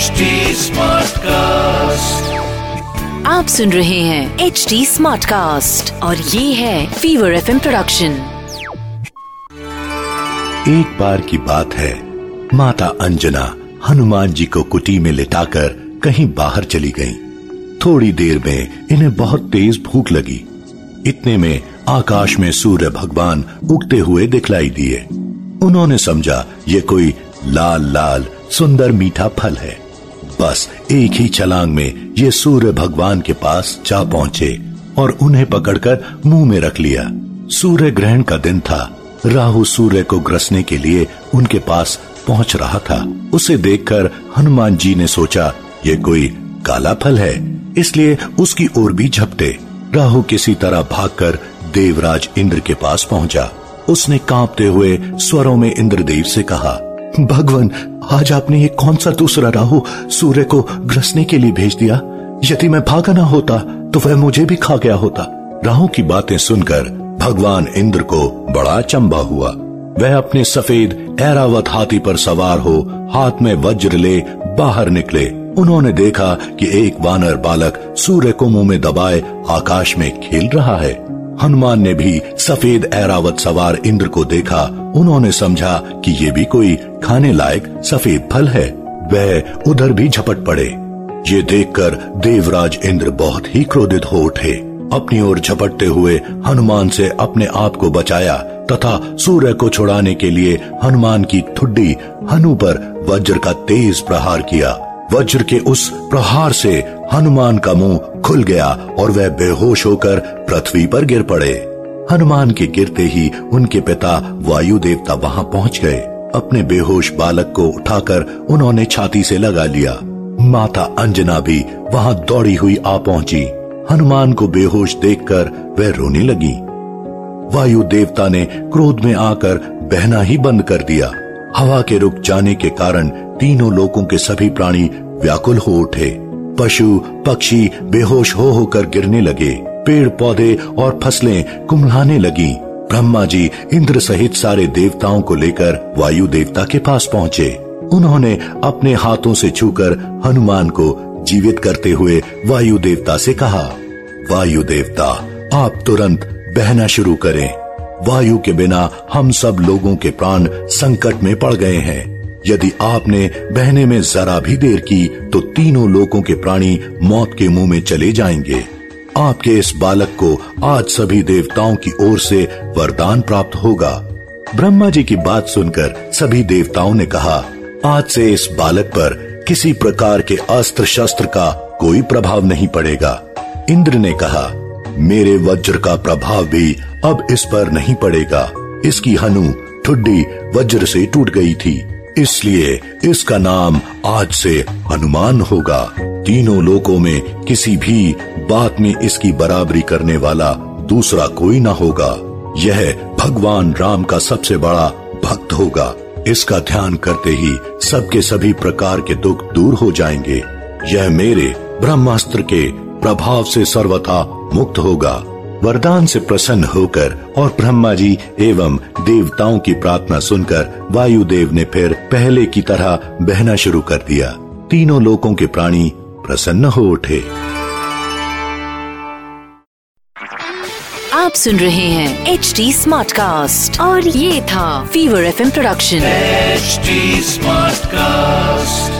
HD Smartcast. आप सुन रहे हैं एच डी स्मार्ट कास्ट और ये है फीवर एफ़ प्रोडक्शन एक बार की बात है माता अंजना हनुमान जी को कुटी में लिटाकर कहीं बाहर चली गईं। थोड़ी देर में इन्हें बहुत तेज भूख लगी इतने में आकाश में सूर्य भगवान उगते हुए दिखलाई दिए उन्होंने समझा ये कोई लाल लाल सुंदर मीठा फल है बस एक ही छलांग में ये सूर्य भगवान के पास जा पहुँचे और उन्हें पकड़कर मुँह में रख लिया। सूर्य ग्रहण का दिन था। राहु सूर्य को ग्रसने के लिए उनके पास पहुँच रहा था। उसे देखकर हनुमान जी ने सोचा, ये कोई काला फल है। इसलिए उसकी ओर भी झपटे। राहु किसी तरह भागकर देवराज इंद्र के पास पहुँचा। उसने कांपते हुए स्वरों में इंद्रदेव से कहा भगवान, आज आपने ये कौन सा दूसरा राहु सूर्य को ग्रसने के लिए भेज दिया? यदि मैं भागा ना होता तो वह मुझे भी खा गया होता। राहु की बातें सुनकर भगवान इंद्र को बड़ा चंबा हुआ। वह अपने सफ़ेद, ऐरावत हाथी पर सवार हो, हाथ में वज्र ले बाहर निकले। उन्होंने देखा कि एक वानर बालक सूर्य को मुँह में दबाए आकाश में खेल रहा है। हनुमान ने भी सफ़ेद ऐरावत सवार इंद्र को देखा। उन्होंने समझा कि ये भी कोई खाने लायक सफ़ेद फल है। वह उधर भी झपट पड़े। ये देखकर देवराज इंद्र बहुत ही क्रोधित हो उठे। अपनी ओर झपटते हुए हनुमान से अपने आप को बचाया तथा सूर्य को छुड़ाने के लिए हनुमान की ठुड्डी हनु पर वज्र का तेज प्रहार किया। वज्र के उस प्रहार से हनुमान का मुँह खुल गया और वह बेहोश होकर पृथ्वी पर गिर पड़े। हनुमान के गिरते ही उनके पिता वायु देवता वहाँ पहुँच गए। अपने बेहोश बालक को उठाकर उन्होंने छाती से लगा लिया। माता अंजना भी वहाँ दौड़ी हुई आ पहुँची। हनुमान को बेहोश देखकर वह रोने लगी। वायु देवता ने क्रोध में आकर बहना ही बंद कर दिया। हवा के रुक जाने के कारण तीनों लोगों के सभी प्राणी व्याकुल हो उठे। पशु, पक्षी बेहोश हो होकर गिरने लगे। पेड़ पौधे और फ़सलें कुमलाने लगी। ब्रह्मा जी इंद्र सहित सारे देवताओं को लेकर वायु देवता के पास पहुँचे। उन्होंने अपने हाथों से छूकर हनुमान को जीवित करते हुए वायु देवता से कहा, वायु देवता, आप तुरंत बहना शुरू करें। वायु के बिना हम सब लोगों के प्राण संकट में पड़ गए हैं। यदि आपने बहने में जरा भी देर की तो तीनों लोगों के प्राणी मौत के मुँह में चले जाएँगे। आपके इस बालक को आज सभी देवताओं की ओर से वरदान प्राप्त होगा। ब्रह्मा जी की बात सुनकर सभी देवताओं ने कहा, आज से इस बालक पर किसी प्रकार के अस्त्र शस्त्र का कोई प्रभाव नहीं पड़ेगा। इंद्र ने कहा, मेरे वज्र का प्रभाव भी अब इस पर नहीं पड़ेगा। इसकी हनु ठुड्डी वज्र से टूट गई थी। इसलिए इसका नाम आज से हनुमान होगा। तीनों लोकों में किसी भी बात में इसकी बराबरी करने वाला दूसरा कोई ना होगा। यह भगवान राम का सबसे बड़ा भक्त होगा। इसका ध्यान करते ही सबके सभी प्रकार के दुख दूर हो जाएँगे। यह मेरे ब्रह्मास्त्र के प्रभाव से सर्वथा मुक्त होगा। वरदान से प्रसन्न होकर और ब्रह्मा जी एवं देवताओं की प्रार्थना सुनकर वायुदेव ने फिर पहले की तरह बहना शुरू कर दिया। तीनों लोगों के प्राणी प्रसन्न हो उठे। आप सुन रहे हैं एच डी स्मार्ट कास्ट और ये था fever F production HD Smartcast.